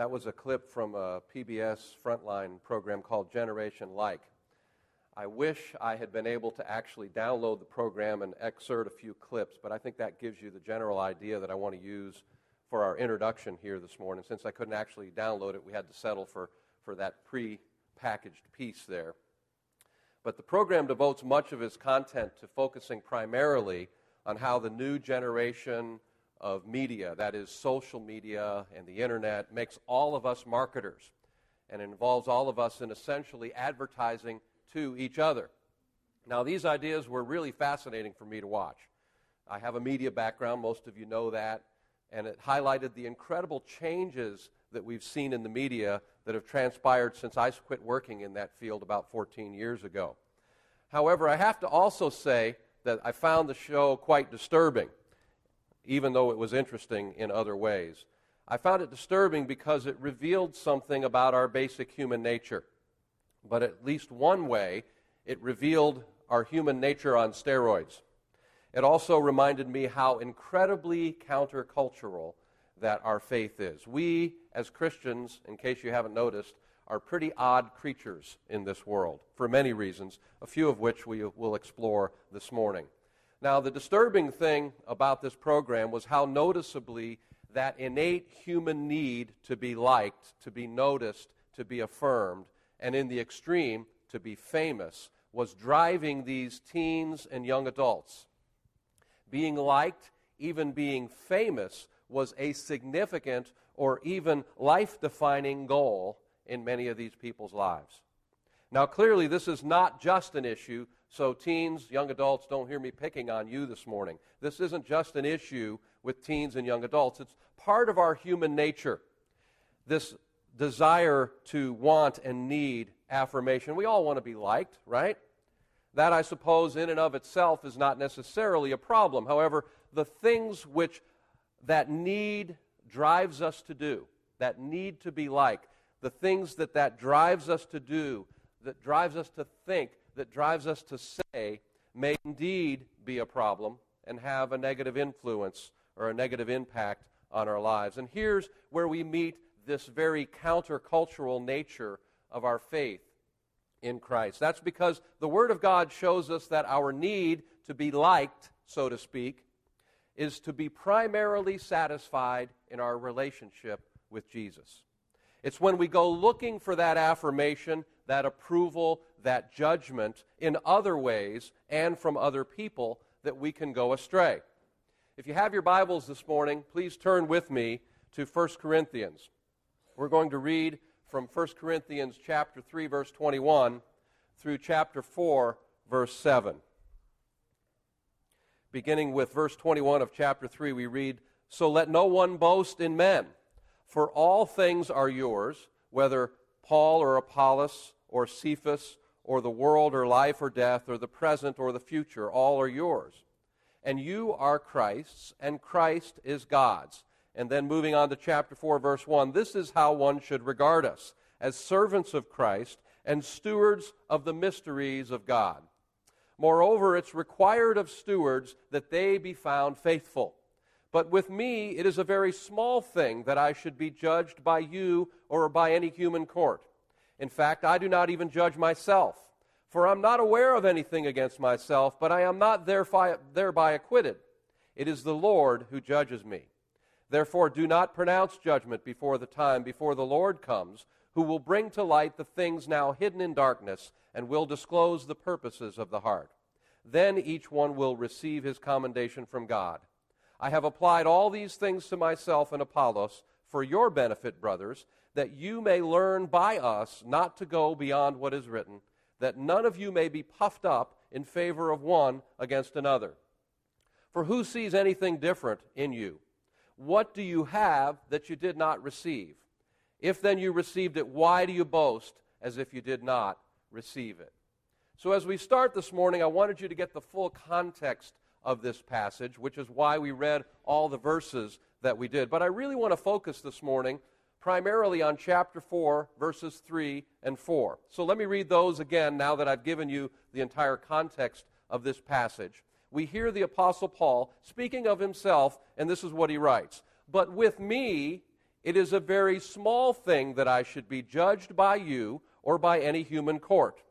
That was a clip from a PBS Frontline program called Generation Like. I wish I had been able to actually download the program and excerpt a few clips, but I think that gives you the general idea that I want to use for our introduction here this morning. Since I couldn't actually download it, we had to settle for, for that pre packaged piece there. But the program devotes much of its content to focusing primarily on how the new generation of media, that is, social media and the internet, makes all of us marketers and involves all of us in essentially advertising to each other. Now, these ideas were really fascinating for me to watch. I have a media background, most of you know that, and it highlighted the incredible changes that we've seen in the media that have transpired since I quit working in that field about 14 years ago. However, I have to also say that I found the show quite disturbing, even though it was interesting in other ways. I found it disturbing because it revealed something about our basic human nature. But at least one way, it revealed our human nature on steroids. It also reminded me how incredibly countercultural that our faith is. We, as Christians, in case you haven't noticed, are pretty odd creatures in this world for many reasons, a few of which we will explore this morning. Now, the disturbing thing about this program was how noticeably that innate human need to be liked, to be noticed, to be affirmed, and in the extreme, to be famous, was driving these teens and young adults. Being liked, even being famous, was a significant or even life defining goal in many of these people's lives. Now, clearly, this is not just an issue, so teens, young adults, don't hear me picking on you this morning. This isn't just an issue with teens and young adults, it's part of our human nature. This desire to want and need affirmation. We all want to be liked, right? That, I suppose, in and of itself is not necessarily a problem. However, the things which that need drives us to do, that need to be liked, the things that that drives us to do, that drives us to think, that drives us to say, may indeed be a problem and have a negative influence or a negative impact on our lives. And here's where we meet this very countercultural nature of our faith in Christ. That's because the Word of God shows us that our need to be liked, so to speak, is to be primarily satisfied in our relationship with Jesus. It's when we go looking for that affirmation, that approval, that judgment in other ways and from other people that we can go astray. If you have your Bibles this morning, please turn with me to 1 Corinthians. We're going to read from 1 Corinthians chapter 3 verse 21 through chapter 4 verse 7. Beginning with verse 21 of chapter 3 we read, "So let no one boast in men, for all things are yours, whether Paul or Apollos or Cephas or the world or life or death or the present or the future, all are yours. And you are Christ's, and Christ is God's. And then moving on to chapter 4, verse 1 this is how one should regard us as servants of Christ and stewards of the mysteries of God. Moreover, it's required of stewards that they be found faithful. But with me, it is a very small thing that I should be judged by you or by any human court. In fact, I do not even judge myself, for I'm not aware of anything against myself, but I am not thereby acquitted. It is the Lord who judges me. Therefore, do not pronounce judgment before the time, before the Lord comes, who will bring to light the things now hidden in darkness and will disclose the purposes of the heart. Then each one will receive his commendation from God. I have applied all these things to myself and Apollos for your benefit, brothers, that you may learn by us not to go beyond what is written, that none of you may be puffed up in favor of one against another. For who sees anything different in you? What do you have that you did not receive? If then you received it, why do you boast as if you did not receive it? So, as we start this morning, I wanted you to get the full context of this passage, which is why we read all the verses that we did. But I really want to focus this morning primarily on chapter 4, verses 3 and 4. So let me read those again now that I've given you the entire context of this passage we hear the Apostle Paul speaking of himself, and this is what he writes But with me, It is a very small thing that I should be judged by you or by any human court.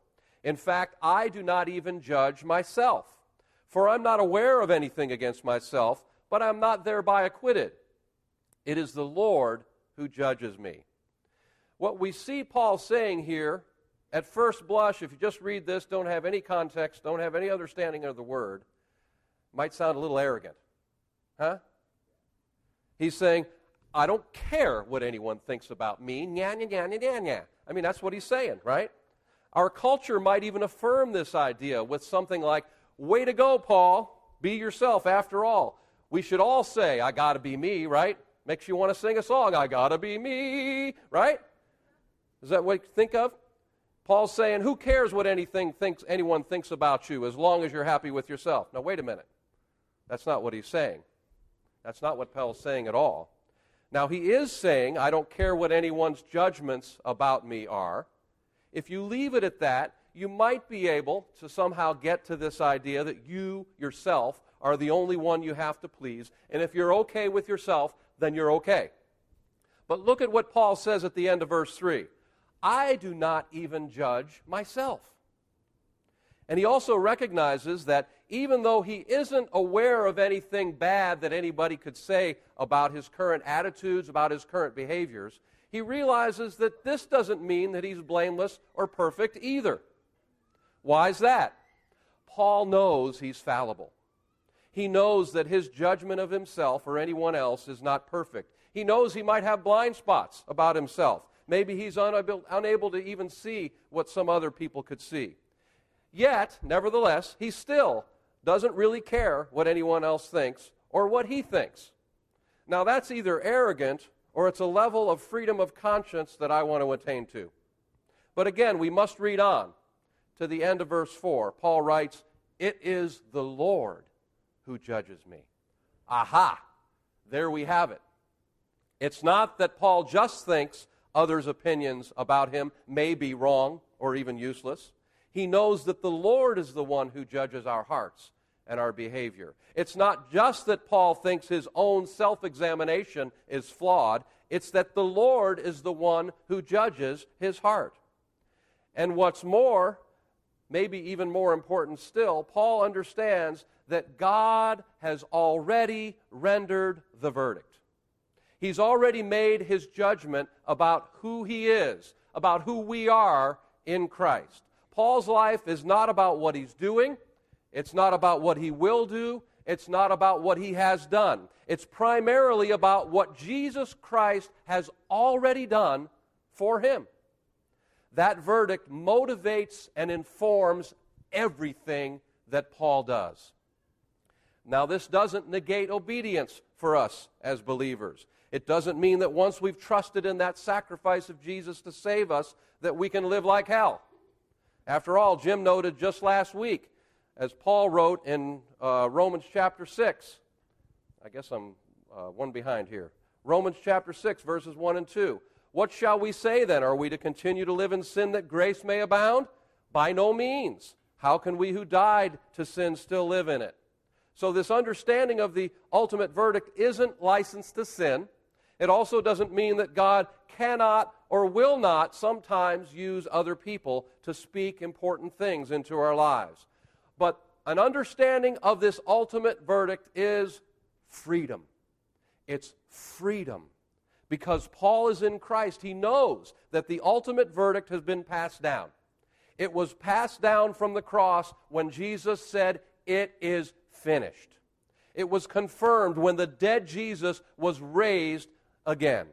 In fact, I do not even judge myself. For I'm not aware of anything against myself, but I'm not thereby acquitted. It is the Lord who judges me. What we see Paul saying here, at first blush, if you just read this, don't have any context, don't have any understanding of the word, might sound a little arrogant. Huh? He's saying, I don't care what anyone thinks about me. Nya, nya, nya, nya, nya. I mean, that's what he's saying, right? Our culture might even affirm this idea with something like, Way to go, Paul. Be yourself after all. We should all say, I got to be me, right? Makes you want to sing a song, I got to be me, right? Is that what you think of? Paul's saying, Who cares what anything thinks, anyone thinks about you as long as you're happy with yourself? Now, wait a minute. That's not what he's saying. That's not what Paul's saying at all. Now, he is saying, I don't care what anyone's judgments about me are. If you leave it at that, you might be able to somehow get to this idea that you yourself are the only one you have to please. And if you're okay with yourself, then you're okay. But look at what Paul says at the end of verse 3 I do not even judge myself. And he also recognizes that even though he isn't aware of anything bad that anybody could say about his current attitudes, about his current behaviors, he realizes that this doesn't mean that he's blameless or perfect either. Why is that? Paul knows he's fallible. He knows that his judgment of himself or anyone else is not perfect. He knows he might have blind spots about himself. Maybe he's unable, unable to even see what some other people could see. Yet, nevertheless, he still doesn't really care what anyone else thinks or what he thinks. Now, that's either arrogant or it's a level of freedom of conscience that I want to attain to. But again, we must read on to the end of verse 4. Paul writes, It is the Lord who judges me. Aha! There we have it. It's not that Paul just thinks others' opinions about him may be wrong or even useless. He knows that the Lord is the one who judges our hearts and our behavior. It's not just that Paul thinks his own self examination is flawed, it's that the Lord is the one who judges his heart. And what's more, maybe even more important still, Paul understands that God has already rendered the verdict. He's already made his judgment about who he is, about who we are in Christ. Paul's life is not about what he's doing, it's not about what he will do, it's not about what he has done. It's primarily about what Jesus Christ has already done for him. That verdict motivates and informs everything that Paul does. Now, this doesn't negate obedience for us as believers. It doesn't mean that once we've trusted in that sacrifice of Jesus to save us, that we can live like hell. After all, Jim noted just last week, as Paul wrote in uh, Romans chapter 6, I guess I'm uh, one behind here. Romans chapter 6, verses 1 and 2. What shall we say then? Are we to continue to live in sin that grace may abound? By no means. How can we who died to sin still live in it? So, this understanding of the ultimate verdict isn't license to sin. It also doesn't mean that God cannot or will not sometimes use other people to speak important things into our lives. But an understanding of this ultimate verdict is freedom. It's freedom. Because Paul is in Christ, he knows that the ultimate verdict has been passed down. It was passed down from the cross when Jesus said, It is finished. It was confirmed when the dead Jesus was raised again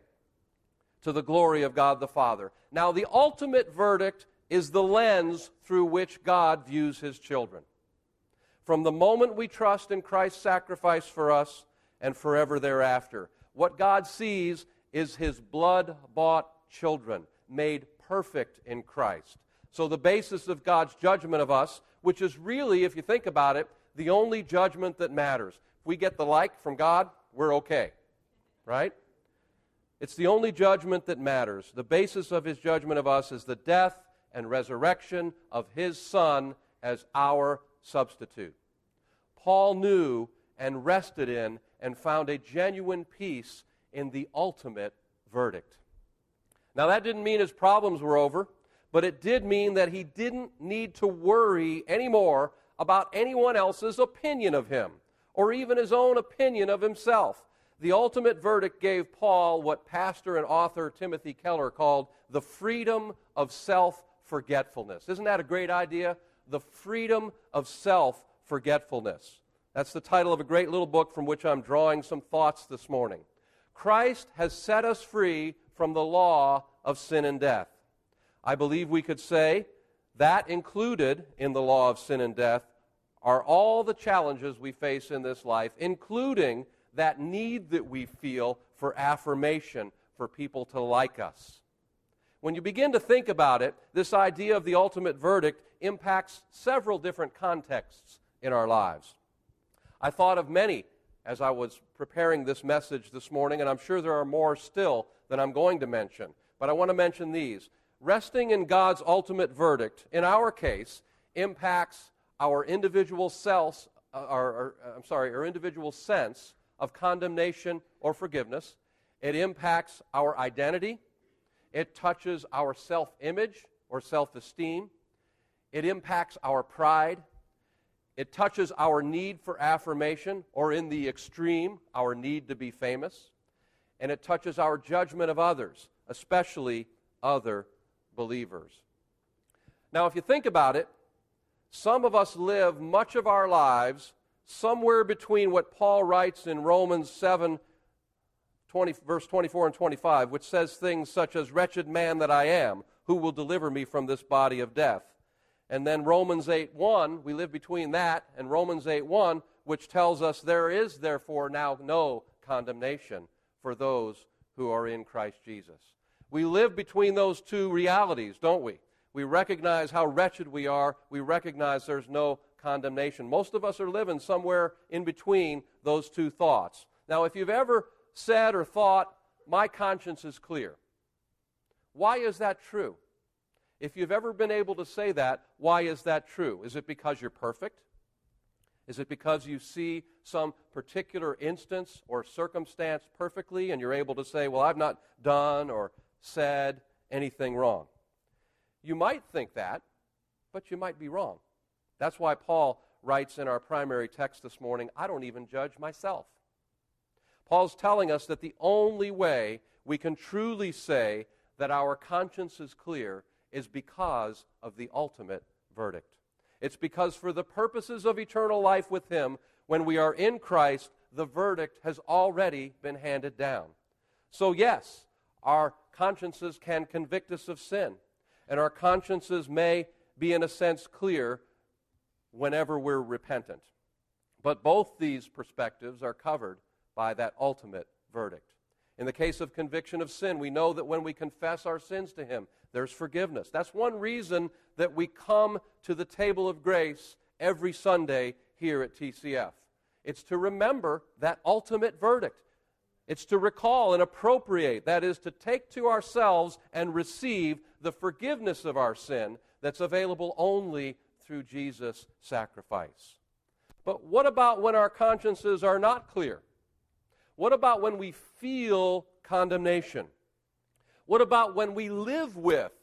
to the glory of God the Father. Now, the ultimate verdict is the lens through which God views his children. From the moment we trust in Christ's sacrifice for us and forever thereafter, what God sees is his blood bought children made perfect in Christ. So, the basis of God's judgment of us, which is really, if you think about it, the only judgment that matters. If we get the like from God, we're okay. Right? It's the only judgment that matters. The basis of his judgment of us is the death and resurrection of his Son as our substitute. Paul knew and rested in and found a genuine peace in the ultimate verdict. Now, that didn't mean his problems were over, but it did mean that he didn't need to worry anymore about anyone else's opinion of him or even his own opinion of himself. The ultimate verdict gave Paul what pastor and author Timothy Keller called the freedom of self forgetfulness. Isn't that a great idea? The freedom of self forgetfulness. That's the title of a great little book from which I'm drawing some thoughts this morning. Christ has set us free from the law of sin and death. I believe we could say that included in the law of sin and death are all the challenges we face in this life, including that need that we feel for affirmation, for people to like us. When you begin to think about it, this idea of the ultimate verdict impacts several different contexts in our lives. I thought of many as I was preparing this message this morning, and I'm sure there are more still that I'm going to mention. But I want to mention these. Resting in God's ultimate verdict, in our case, impacts our individual selves, uh, our, our, uh, I'm sorry, our individual sense of condemnation or forgiveness. It impacts our identity. It touches our self image or self esteem. It impacts our pride. It touches our need for affirmation, or in the extreme, our need to be famous. And it touches our judgment of others, especially other believers. Now, if you think about it, some of us live much of our lives somewhere between what Paul writes in Romans 7, 20, verse 24 and 25, which says things such as, Wretched man that I am, who will deliver me from this body of death? And then Romans 8 1, we live between that and Romans 8 1, which tells us there is therefore now no condemnation for those who are in Christ Jesus. We live between those two realities, don't we? We recognize how wretched we are. We recognize there's no condemnation. Most of us are living somewhere in between those two thoughts. Now, if you've ever said or thought, my conscience is clear, why is that true? If you've ever been able to say that, why is that true? Is it because you're perfect? Is it because you see some particular instance or circumstance perfectly and you're able to say, well, I've not done or said anything wrong? You might think that, but you might be wrong. That's why Paul writes in our primary text this morning, I don't even judge myself. Paul's telling us that the only way we can truly say that our conscience is clear is because of the ultimate verdict. It's because, for the purposes of eternal life with Him, when we are in Christ, the verdict has already been handed down. So, yes, our consciences can convict us of sin, and our consciences may be, in a sense, clear whenever we're repentant. But both these perspectives are covered by that ultimate verdict. In the case of conviction of sin, we know that when we confess our sins to Him, there's forgiveness. That's one reason that we come to the table of grace every Sunday here at TCF. It's to remember that ultimate verdict. It's to recall and appropriate, that is, to take to ourselves and receive the forgiveness of our sin that's available only through Jesus' sacrifice. But what about when our consciences are not clear? What about when we feel condemnation? What about when we live with,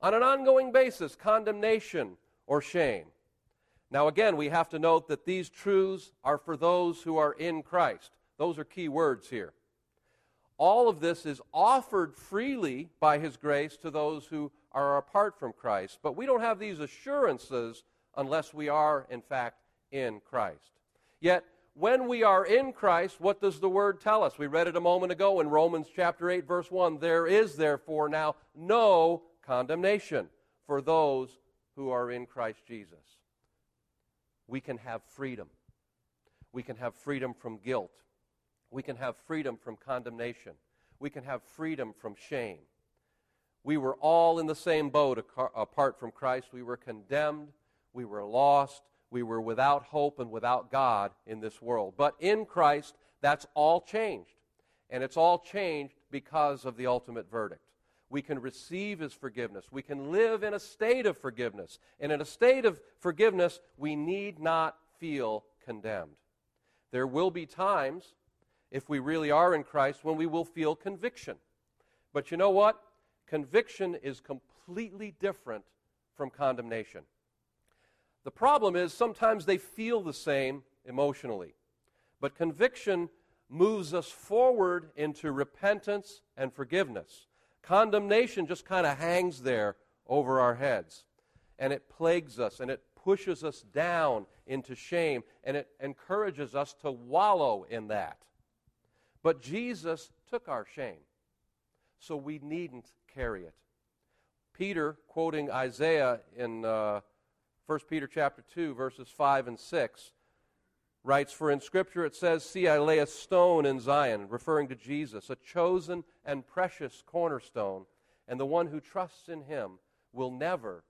on an ongoing basis, condemnation or shame? Now, again, we have to note that these truths are for those who are in Christ. Those are key words here. All of this is offered freely by His grace to those who are apart from Christ. But we don't have these assurances unless we are, in fact, in Christ. Yet, when we are in Christ, what does the word tell us? We read it a moment ago in Romans chapter 8 verse 1. There is therefore now no condemnation for those who are in Christ Jesus. We can have freedom. We can have freedom from guilt. We can have freedom from condemnation. We can have freedom from shame. We were all in the same boat apart from Christ. We were condemned. We were lost. We were without hope and without God in this world. But in Christ, that's all changed. And it's all changed because of the ultimate verdict. We can receive His forgiveness. We can live in a state of forgiveness. And in a state of forgiveness, we need not feel condemned. There will be times, if we really are in Christ, when we will feel conviction. But you know what? Conviction is completely different from condemnation. The problem is sometimes they feel the same emotionally. But conviction moves us forward into repentance and forgiveness. Condemnation just kind of hangs there over our heads. And it plagues us and it pushes us down into shame and it encourages us to wallow in that. But Jesus took our shame, so we needn't carry it. Peter, quoting Isaiah in uh, 1 Peter chapter 2, verses 5 and 6, writes, For in Scripture it says, See, I lay a stone in Zion, referring to Jesus, a chosen and precious cornerstone, and the one who trusts in him will never,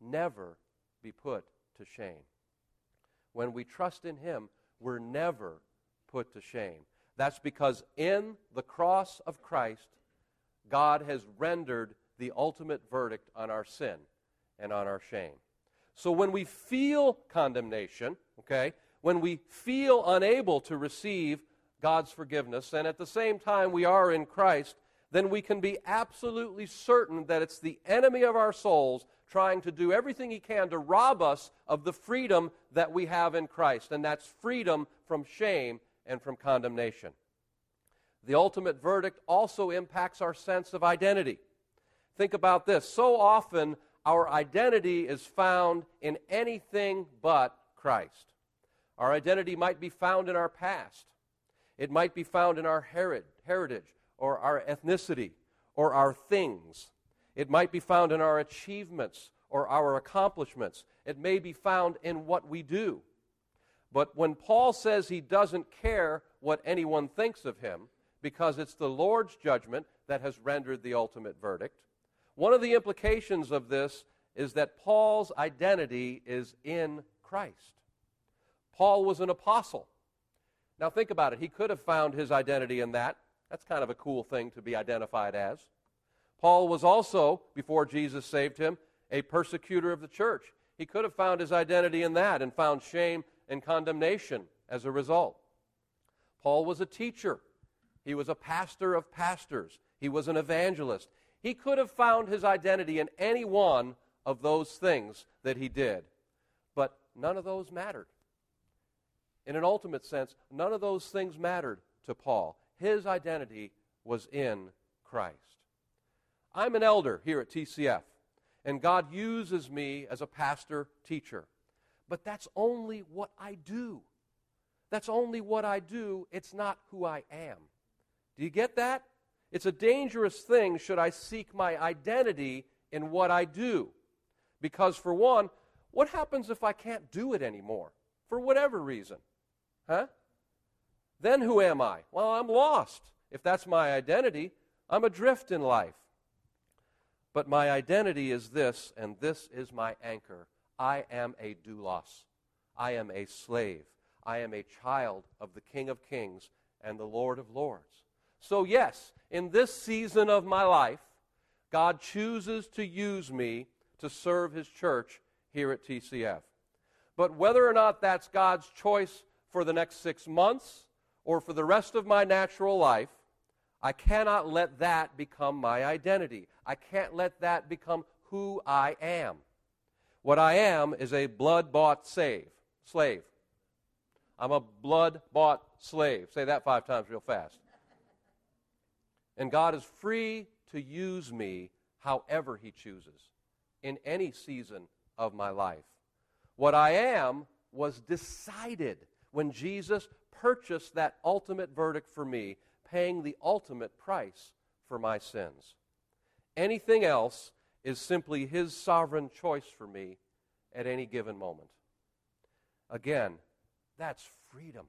never be put to shame. When we trust in him, we're never put to shame. That's because in the cross of Christ, God has rendered the ultimate verdict on our sin and on our shame. So when we feel condemnation, okay, when we feel unable to receive God's forgiveness, and at the same time we are in Christ, then we can be absolutely certain that it's the enemy of our souls trying to do everything he can to rob us of the freedom that we have in Christ, and that's freedom from shame and from condemnation. The ultimate verdict also impacts our sense of identity. Think about this. So often, our identity is found in anything but Christ. Our identity might be found in our past. It might be found in our heritage or our ethnicity or our things. It might be found in our achievements or our accomplishments. It may be found in what we do. But when Paul says he doesn't care what anyone thinks of him, because it's the Lord's judgment that has rendered the ultimate verdict, one of the implications of this is that Paul's identity is in Christ. Paul was an apostle. Now, think about it. He could have found his identity in that. That's kind of a cool thing to be identified as. Paul was also, before Jesus saved him, a persecutor of the church. He could have found his identity in that and found shame and condemnation as a result. Paul was a teacher, he was a pastor of pastors, he was an evangelist. He could have found his identity in any one of those things that he did, but none of those mattered in an ultimate sense, none of those things mattered to Paul. His identity was in Christ. I'm an elder here at TCF, and God uses me as a pastor teacher. But that's only what I do. That's only what I do. It's not who I am. Do you get that? It's a dangerous thing should I seek my identity in what I do. Because, for one, what happens if I can't do it anymore? For whatever reason. Huh? Then who am I? Well, I'm lost. If that's my identity, I'm adrift in life. But my identity is this, and this is my anchor. I am a doulos. I am a slave. I am a child of the King of Kings and the Lord of Lords. So, yes, in this season of my life, God chooses to use me to serve His church here at TCF. But whether or not that's God's choice for the next six months or for the rest of my natural life, I cannot let that become my identity. I can't let that become who I am. What I am is a blood bought slave. I'm a blood bought slave. Say that five times real fast. And God is free to use me however He chooses in any season of my life. What I am was decided when Jesus purchased that ultimate verdict for me, paying the ultimate price for my sins. Anything else is simply His sovereign choice for me at any given moment. Again, that's freedom.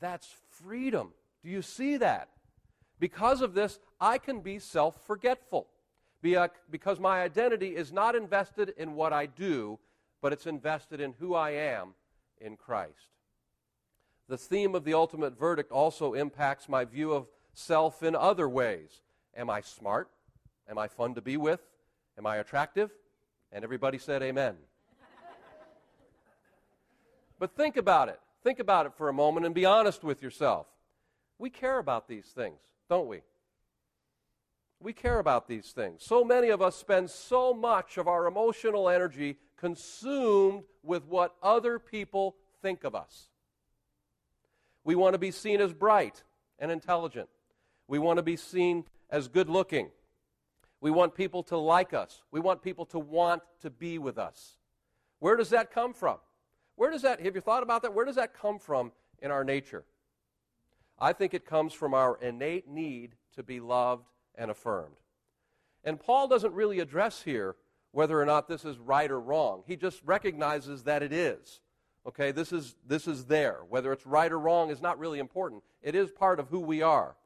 That's freedom. Do you see that? Because of this, I can be self forgetful. Uh, because my identity is not invested in what I do, but it's invested in who I am in Christ. The theme of the ultimate verdict also impacts my view of self in other ways. Am I smart? Am I fun to be with? Am I attractive? And everybody said amen. but think about it. Think about it for a moment and be honest with yourself. We care about these things, don't we? We care about these things. So many of us spend so much of our emotional energy consumed with what other people think of us. We want to be seen as bright and intelligent. We want to be seen as good looking. We want people to like us. We want people to want to be with us. Where does that come from? Where does that, have you thought about that? Where does that come from in our nature? I think it comes from our innate need to be loved and affirmed. And Paul doesn't really address here whether or not this is right or wrong. He just recognizes that it is. Okay, this is, this is there. Whether it's right or wrong is not really important. It is part of who we are.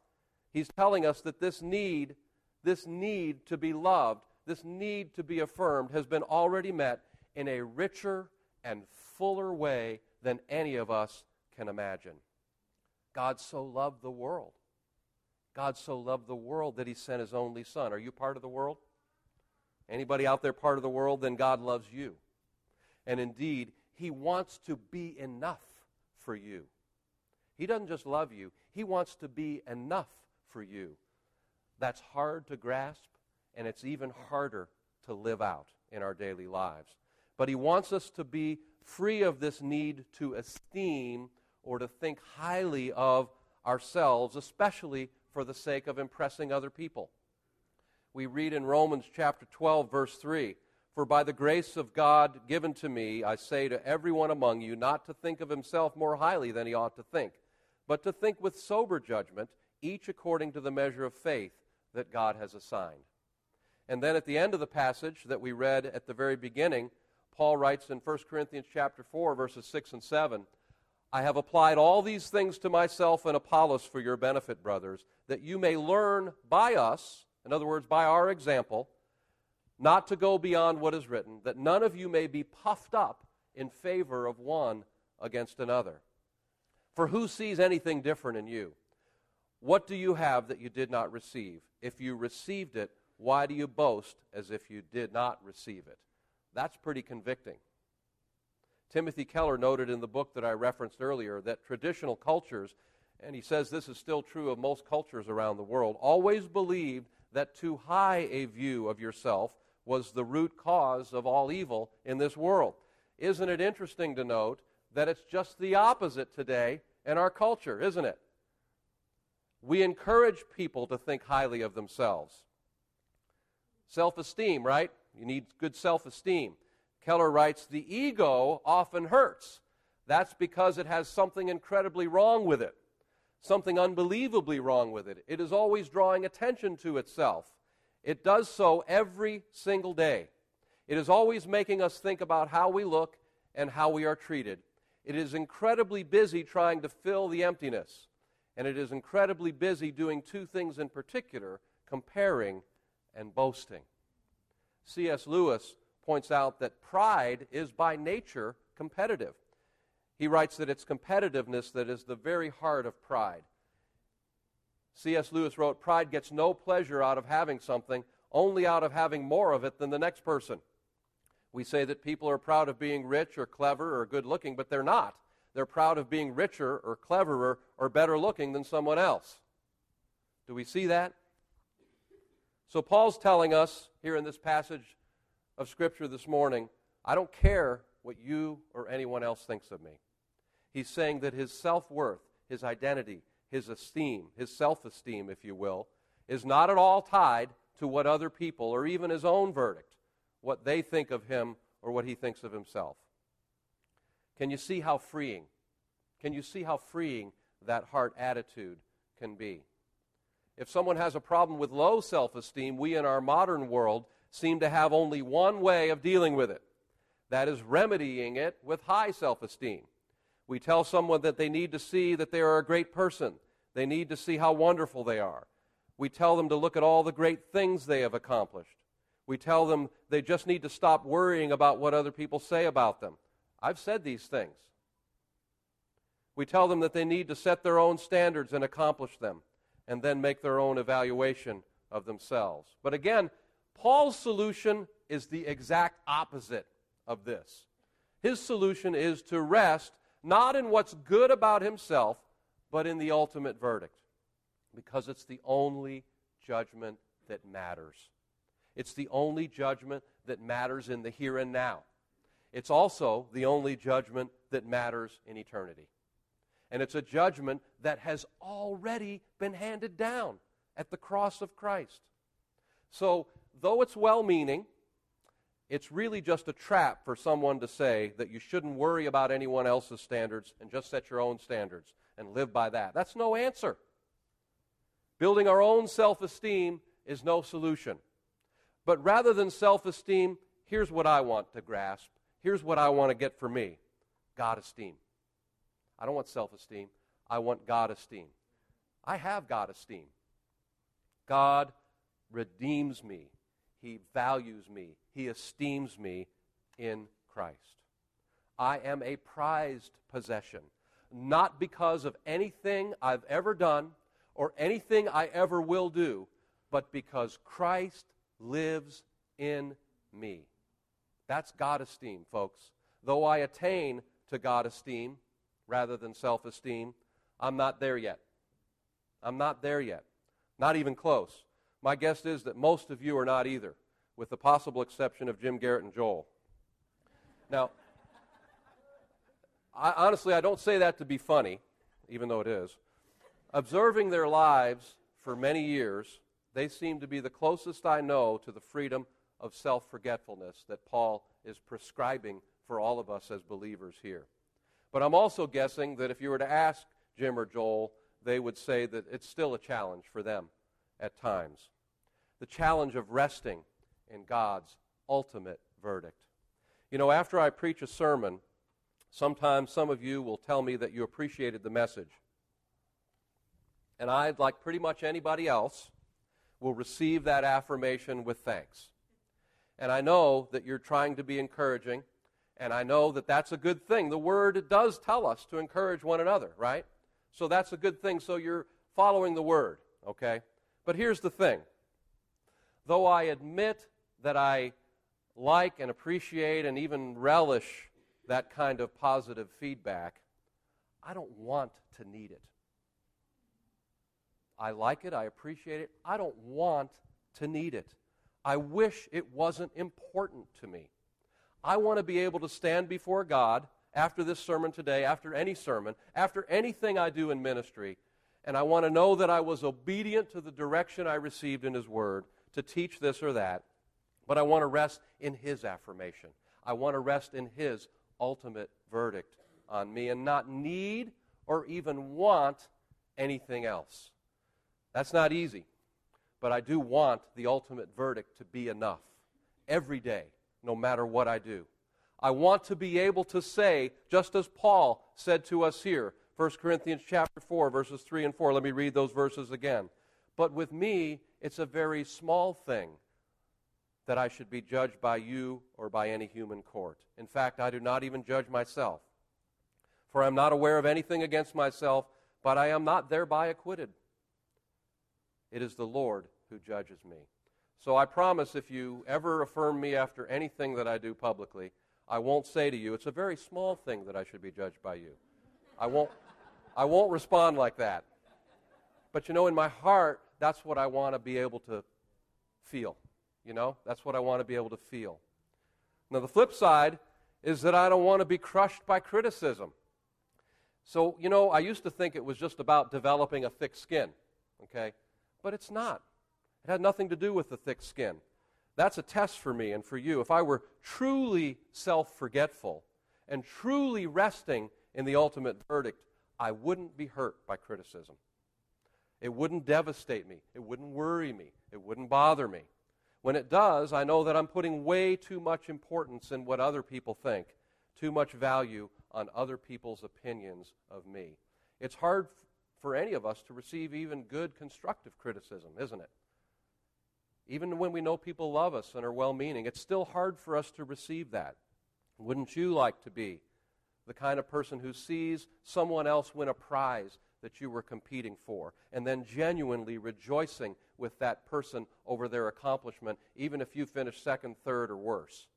He's telling us that this need, this need to be loved, this need to be affirmed has been already met in a richer and fuller way than any of us can imagine. God so loved the world God so loved the world that he sent his only son. Are you part of the world? Anybody out there part of the world? Then God loves you. And indeed, he wants to be enough for you. He doesn't just love you, he wants to be enough for you. That's hard to grasp, and it's even harder to live out in our daily lives. But he wants us to be free of this need to esteem or to think highly of ourselves, especially for the sake of impressing other people. We read in Romans chapter 12, verse 3 For by the grace of God given to me, I say to everyone among you not to think of himself more highly than he ought to think, but to think with sober judgment, each according to the measure of faith that God has assigned. And then at the end of the passage that we read at the very beginning, Paul writes in 1 Corinthians chapter 4 verses 6 and 7, I have applied all these things to myself and Apollos for your benefit, brothers, that you may learn by us, in other words, by our example, not to go beyond what is written, that none of you may be puffed up in favor of one against another. For who sees anything different in you? What do you have that you did not receive? If you received it, why do you boast as if you did not receive it? That's pretty convicting. Timothy Keller noted in the book that I referenced earlier that traditional cultures, and he says this is still true of most cultures around the world, always believed that too high a view of yourself was the root cause of all evil in this world. Isn't it interesting to note that it's just the opposite today in our culture, isn't it? We encourage people to think highly of themselves. Self esteem, right? You need good self esteem. Keller writes, the ego often hurts. That's because it has something incredibly wrong with it, something unbelievably wrong with it. It is always drawing attention to itself. It does so every single day. It is always making us think about how we look and how we are treated. It is incredibly busy trying to fill the emptiness. And it is incredibly busy doing two things in particular comparing and boasting. C.S. Lewis points out that pride is by nature competitive. He writes that it's competitiveness that is the very heart of pride. C.S. Lewis wrote, Pride gets no pleasure out of having something, only out of having more of it than the next person. We say that people are proud of being rich or clever or good looking, but they're not. They're proud of being richer or cleverer or better looking than someone else. Do we see that? So, Paul's telling us here in this passage of Scripture this morning, I don't care what you or anyone else thinks of me. He's saying that his self worth, his identity, his esteem, his self esteem, if you will, is not at all tied to what other people or even his own verdict, what they think of him or what he thinks of himself. Can you see how freeing? Can you see how freeing that heart attitude can be? If someone has a problem with low self esteem, we in our modern world seem to have only one way of dealing with it that is, remedying it with high self esteem. We tell someone that they need to see that they are a great person, they need to see how wonderful they are. We tell them to look at all the great things they have accomplished. We tell them they just need to stop worrying about what other people say about them. I've said these things. We tell them that they need to set their own standards and accomplish them, and then make their own evaluation of themselves. But again, Paul's solution is the exact opposite of this. His solution is to rest not in what's good about himself, but in the ultimate verdict, because it's the only judgment that matters. It's the only judgment that matters in the here and now. It's also the only judgment that matters in eternity. And it's a judgment that has already been handed down at the cross of Christ. So, though it's well meaning, it's really just a trap for someone to say that you shouldn't worry about anyone else's standards and just set your own standards and live by that. That's no answer. Building our own self esteem is no solution. But rather than self esteem, here's what I want to grasp. Here's what I want to get for me God esteem. I don't want self esteem. I want God esteem. I have God esteem. God redeems me. He values me. He esteems me in Christ. I am a prized possession, not because of anything I've ever done or anything I ever will do, but because Christ lives in me. That's God esteem, folks. Though I attain to God esteem, rather than self esteem. I'm not there yet. I'm not there yet. Not even close. My guess is that most of you are not either, with the possible exception of Jim Garrett and Joel. Now, I, honestly, I don't say that to be funny, even though it is. Observing their lives for many years, they seem to be the closest I know to the freedom of self forgetfulness that Paul is prescribing for all of us as believers here. But I'm also guessing that if you were to ask Jim or Joel, they would say that it's still a challenge for them at times. The challenge of resting in God's ultimate verdict. You know, after I preach a sermon, sometimes some of you will tell me that you appreciated the message. And I, like pretty much anybody else, will receive that affirmation with thanks. And I know that you're trying to be encouraging and I know that that's a good thing. The Word does tell us to encourage one another, right? So that's a good thing. So you're following the Word, okay? But here's the thing though I admit that I like and appreciate and even relish that kind of positive feedback, I don't want to need it. I like it, I appreciate it, I don't want to need it. I wish it wasn't important to me. I want to be able to stand before God after this sermon today, after any sermon, after anything I do in ministry, and I want to know that I was obedient to the direction I received in His Word to teach this or that, but I want to rest in His affirmation. I want to rest in His ultimate verdict on me and not need or even want anything else. That's not easy, but I do want the ultimate verdict to be enough every day no matter what I do. I want to be able to say, just as Paul said to us here, 1 Corinthians chapter 4, verses 3 and 4. Let me read those verses again. But with me, it's a very small thing that I should be judged by you or by any human court. In fact, I do not even judge myself. For I am not aware of anything against myself, but I am not thereby acquitted. It is the Lord who judges me. So I promise if you ever affirm me after anything that I do publicly, I won't say to you, it's a very small thing that I should be judged by you. I won't, I won't respond like that. But you know, in my heart, that's what I want to be able to feel. You know, that's what I want to be able to feel. Now, the flip side is that I don't want to be crushed by criticism. So, you know, I used to think it was just about developing a thick skin, okay? But it's not. It had nothing to do with the thick skin. That's a test for me and for you. If I were truly self forgetful and truly resting in the ultimate verdict, I wouldn't be hurt by criticism. It wouldn't devastate me. It wouldn't worry me. It wouldn't bother me. When it does, I know that I'm putting way too much importance in what other people think, too much value on other people's opinions of me. It's hard for any of us to receive even good constructive criticism, isn't it? Even when we know people love us and are well meaning, it's still hard for us to receive that. Wouldn't you like to be the kind of person who sees someone else win a prize that you were competing for and then genuinely rejoicing with that person over their accomplishment, even if you finish second, third, or worse?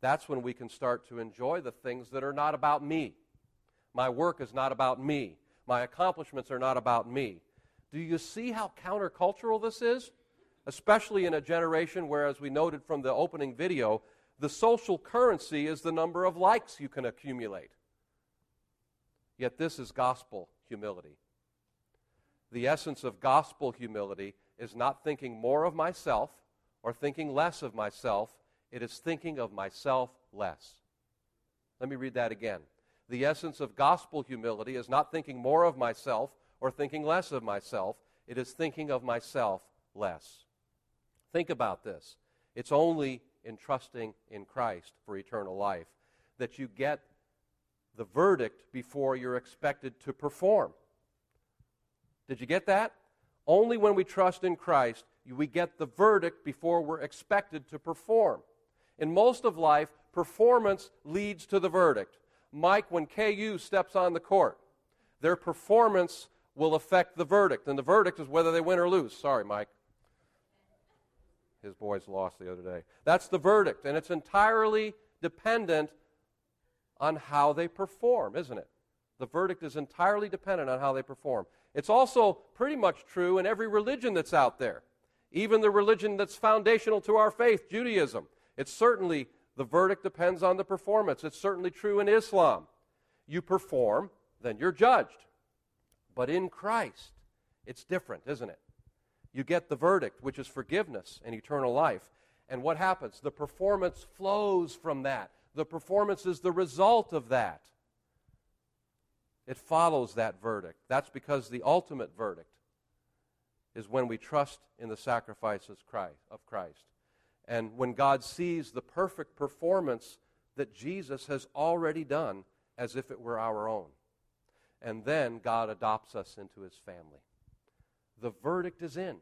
That's when we can start to enjoy the things that are not about me. My work is not about me. My accomplishments are not about me. Do you see how countercultural this is? especially in a generation where, as we noted from the opening video, the social currency is the number of likes you can accumulate. Yet this is gospel humility. The essence of gospel humility is not thinking more of myself or thinking less of myself, it is thinking of myself less. Let me read that again. The essence of gospel humility is not thinking more of myself or thinking less of myself, it is thinking of myself less. Think about this. It's only in trusting in Christ for eternal life that you get the verdict before you're expected to perform. Did you get that? Only when we trust in Christ we get the verdict before we're expected to perform. In most of life, performance leads to the verdict. Mike, when KU steps on the court, their performance will affect the verdict, and the verdict is whether they win or lose. Sorry, Mike. His boys lost the other day. That's the verdict, and it's entirely dependent on how they perform, isn't it? The verdict is entirely dependent on how they perform. It's also pretty much true in every religion that's out there, even the religion that's foundational to our faith, Judaism. It's certainly, the verdict depends on the performance. It's certainly true in Islam. You perform, then you're judged. But in Christ, it's different, isn't it? You get the verdict, which is forgiveness and eternal life. And what happens? The performance flows from that. The performance is the result of that. It follows that verdict. That's because the ultimate verdict is when we trust in the sacrifices of Christ. And when God sees the perfect performance that Jesus has already done as if it were our own. And then God adopts us into his family. The verdict is in.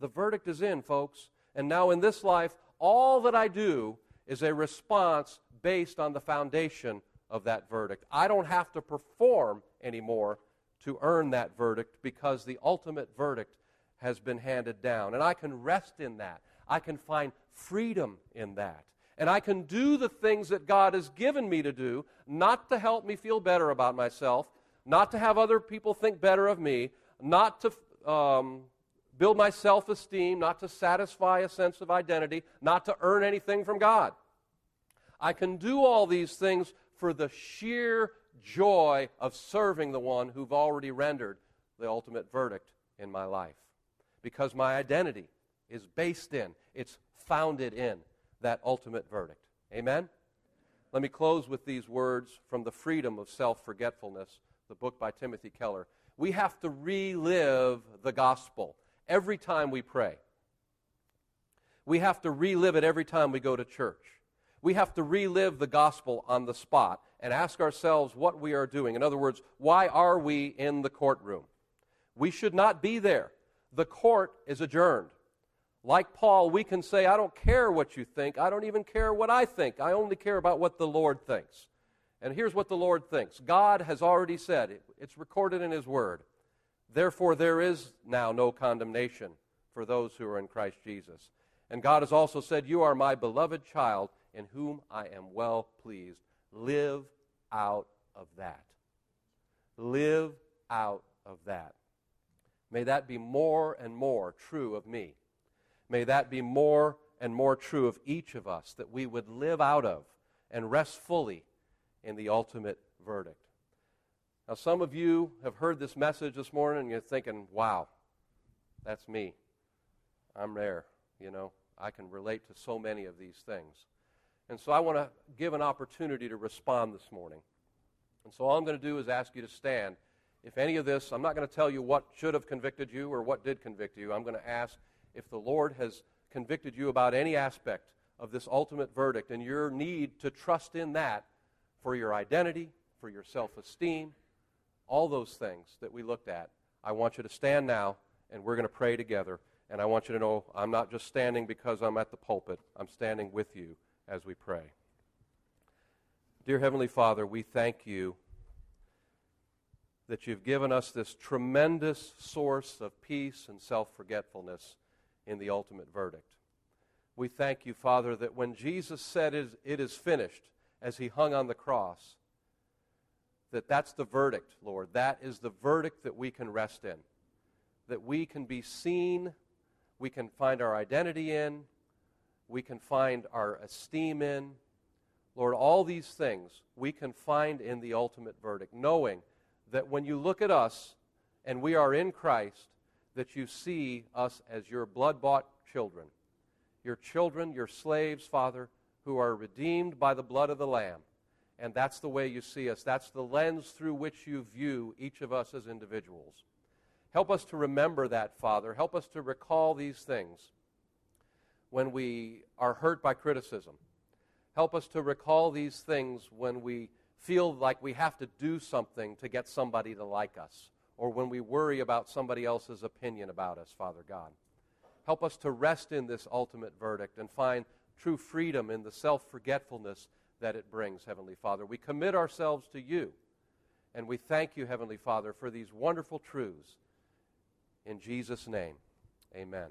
The verdict is in, folks. And now in this life, all that I do is a response based on the foundation of that verdict. I don't have to perform anymore to earn that verdict because the ultimate verdict has been handed down. And I can rest in that. I can find freedom in that. And I can do the things that God has given me to do, not to help me feel better about myself, not to have other people think better of me, not to um, build my self esteem, not to satisfy a sense of identity, not to earn anything from God. I can do all these things for the sheer joy of serving the one who've already rendered the ultimate verdict in my life. Because my identity is based in, it's founded in that ultimate verdict. Amen? Let me close with these words from The Freedom of Self Forgetfulness the book by Timothy Keller. We have to relive the gospel every time we pray. We have to relive it every time we go to church. We have to relive the gospel on the spot and ask ourselves what we are doing. In other words, why are we in the courtroom? We should not be there. The court is adjourned. Like Paul, we can say, I don't care what you think. I don't even care what I think. I only care about what the Lord thinks. And here's what the Lord thinks God has already said, it's recorded in His Word. Therefore, there is now no condemnation for those who are in Christ Jesus. And God has also said, You are my beloved child, in whom I am well pleased. Live out of that. Live out of that. May that be more and more true of me. May that be more and more true of each of us, that we would live out of and rest fully in the ultimate verdict. Now, some of you have heard this message this morning and you're thinking, wow, that's me. I'm there. You know, I can relate to so many of these things. And so I want to give an opportunity to respond this morning. And so all I'm going to do is ask you to stand. If any of this, I'm not going to tell you what should have convicted you or what did convict you. I'm going to ask if the Lord has convicted you about any aspect of this ultimate verdict and your need to trust in that for your identity, for your self esteem, all those things that we looked at. I want you to stand now, and we're going to pray together. And I want you to know I'm not just standing because I'm at the pulpit, I'm standing with you as we pray. Dear Heavenly Father, we thank you that you've given us this tremendous source of peace and self forgetfulness in the ultimate verdict. We thank you, Father, that when Jesus said it is finished, as he hung on the cross. That that's the verdict, Lord. That is the verdict that we can rest in. That we can be seen we can find our identity in, we can find our esteem in. Lord, all these things we can find in the ultimate verdict, knowing that when you look at us and we are in Christ, that you see us as your blood bought children. Your children, your slaves, Father, who are redeemed by the blood of the Lamb. And that's the way you see us. That's the lens through which you view each of us as individuals. Help us to remember that, Father. Help us to recall these things when we are hurt by criticism. Help us to recall these things when we feel like we have to do something to get somebody to like us, or when we worry about somebody else's opinion about us, Father God. Help us to rest in this ultimate verdict and find true freedom in the self forgetfulness that it brings, Heavenly Father. We commit ourselves to you, and we thank you, Heavenly Father, for these wonderful truths. In Jesus' name, amen.